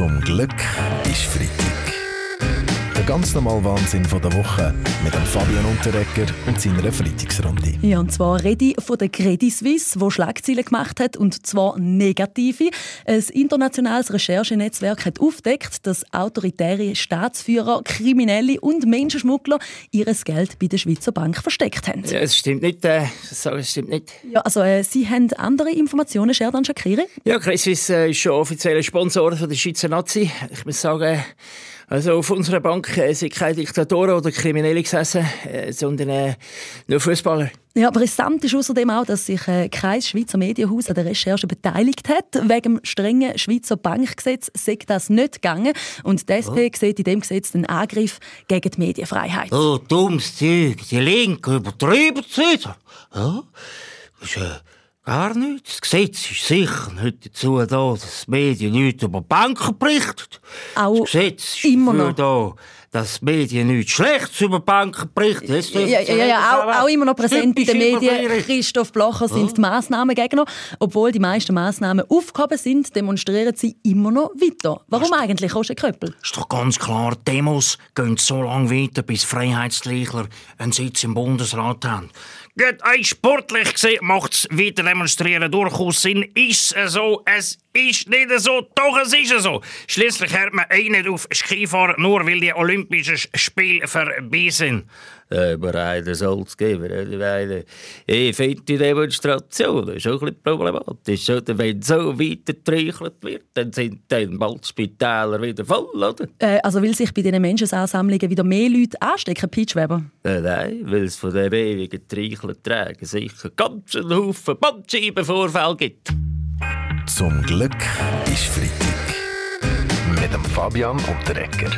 Zum Glück ist Freitag. Der ganz normale Wahnsinn von der Woche mit dem Fabian Unterrecker und seiner Freitagsrunde. Ja, und zwar rede ich von der Credit Suisse, die Schlagzeilen gemacht hat, und zwar negative. Ein internationales Recherchenetzwerk hat aufgedeckt, dass autoritäre Staatsführer, Kriminelle und Menschenschmuggler ihr Geld bei der Schweizer Bank versteckt haben. Ja, es stimmt nicht. Äh, sorry, es stimmt nicht. Ja, also äh, Sie haben andere Informationen, Sherdan Shakiri? Ja, Credit Suisse äh, ist schon offizieller Sponsor von der Schweizer Nazi. Ich muss sagen, also auf unserer Bank äh, sind keine Diktatoren oder Kriminelle gesessen, äh, sondern äh, nur Fußballer. Ja, brisant ist außerdem auch, dass sich äh, kein Schweizer Medienhaus an der Recherche beteiligt hat. Wegen dem strengen Schweizer Bankgesetz sei das nicht gegangen. Und die SP oh. sieht in dem Gesetz einen Angriff gegen die Medienfreiheit. Oh, dummes Zeug. Die Linken übertreiben es wieder. Ja, ist, äh, Gar nichts. Das Gesetz ist sicher nicht dazu da, dass die Medien nichts über Banken berichten. Auch das Gesetz ist immer noch. da, dass die Medien nichts Schlechtes über Banken berichten. Ja, ja, ja, ja auch, auch immer noch präsent in den Medien. Christoph Blocher sind die Massnahmengegner. Obwohl die meisten Massnahmen aufgehoben sind, demonstrieren sie immer noch weiter. Warum eigentlich, Roger Köppel? Ist doch ganz klar, Demos gehen so lange weiter, bis Freiheitsgleichler einen Sitz im Bundesrat haben. Gut, ein sportlich gesehen macht es wieder demonstrieren durchaus Sinn. Ist es so? Es ist nicht so. Doch, es ist so. Schließlich hört man eh nicht auf Skifahren, nur weil die Olympischen Spiele vorbei sind. Geben. Ich meine, ich finde die Demonstration ist auch ein bisschen problematisch. Oder? Wenn so weiter getreichelt wird, dann sind dann bald die Spitäler wieder voll, oder? Äh, also will sich bei diesen Menschenansammlungen wieder mehr Leute anstecken, Peach Weber? Nein, nein, weil es von dem ewigen Treicheln tragen sicher ganz einen Haufen Bandscheibenvorfälle gibt. Zum Glück ist Freitag. Mit dem Fabian Unterrecker.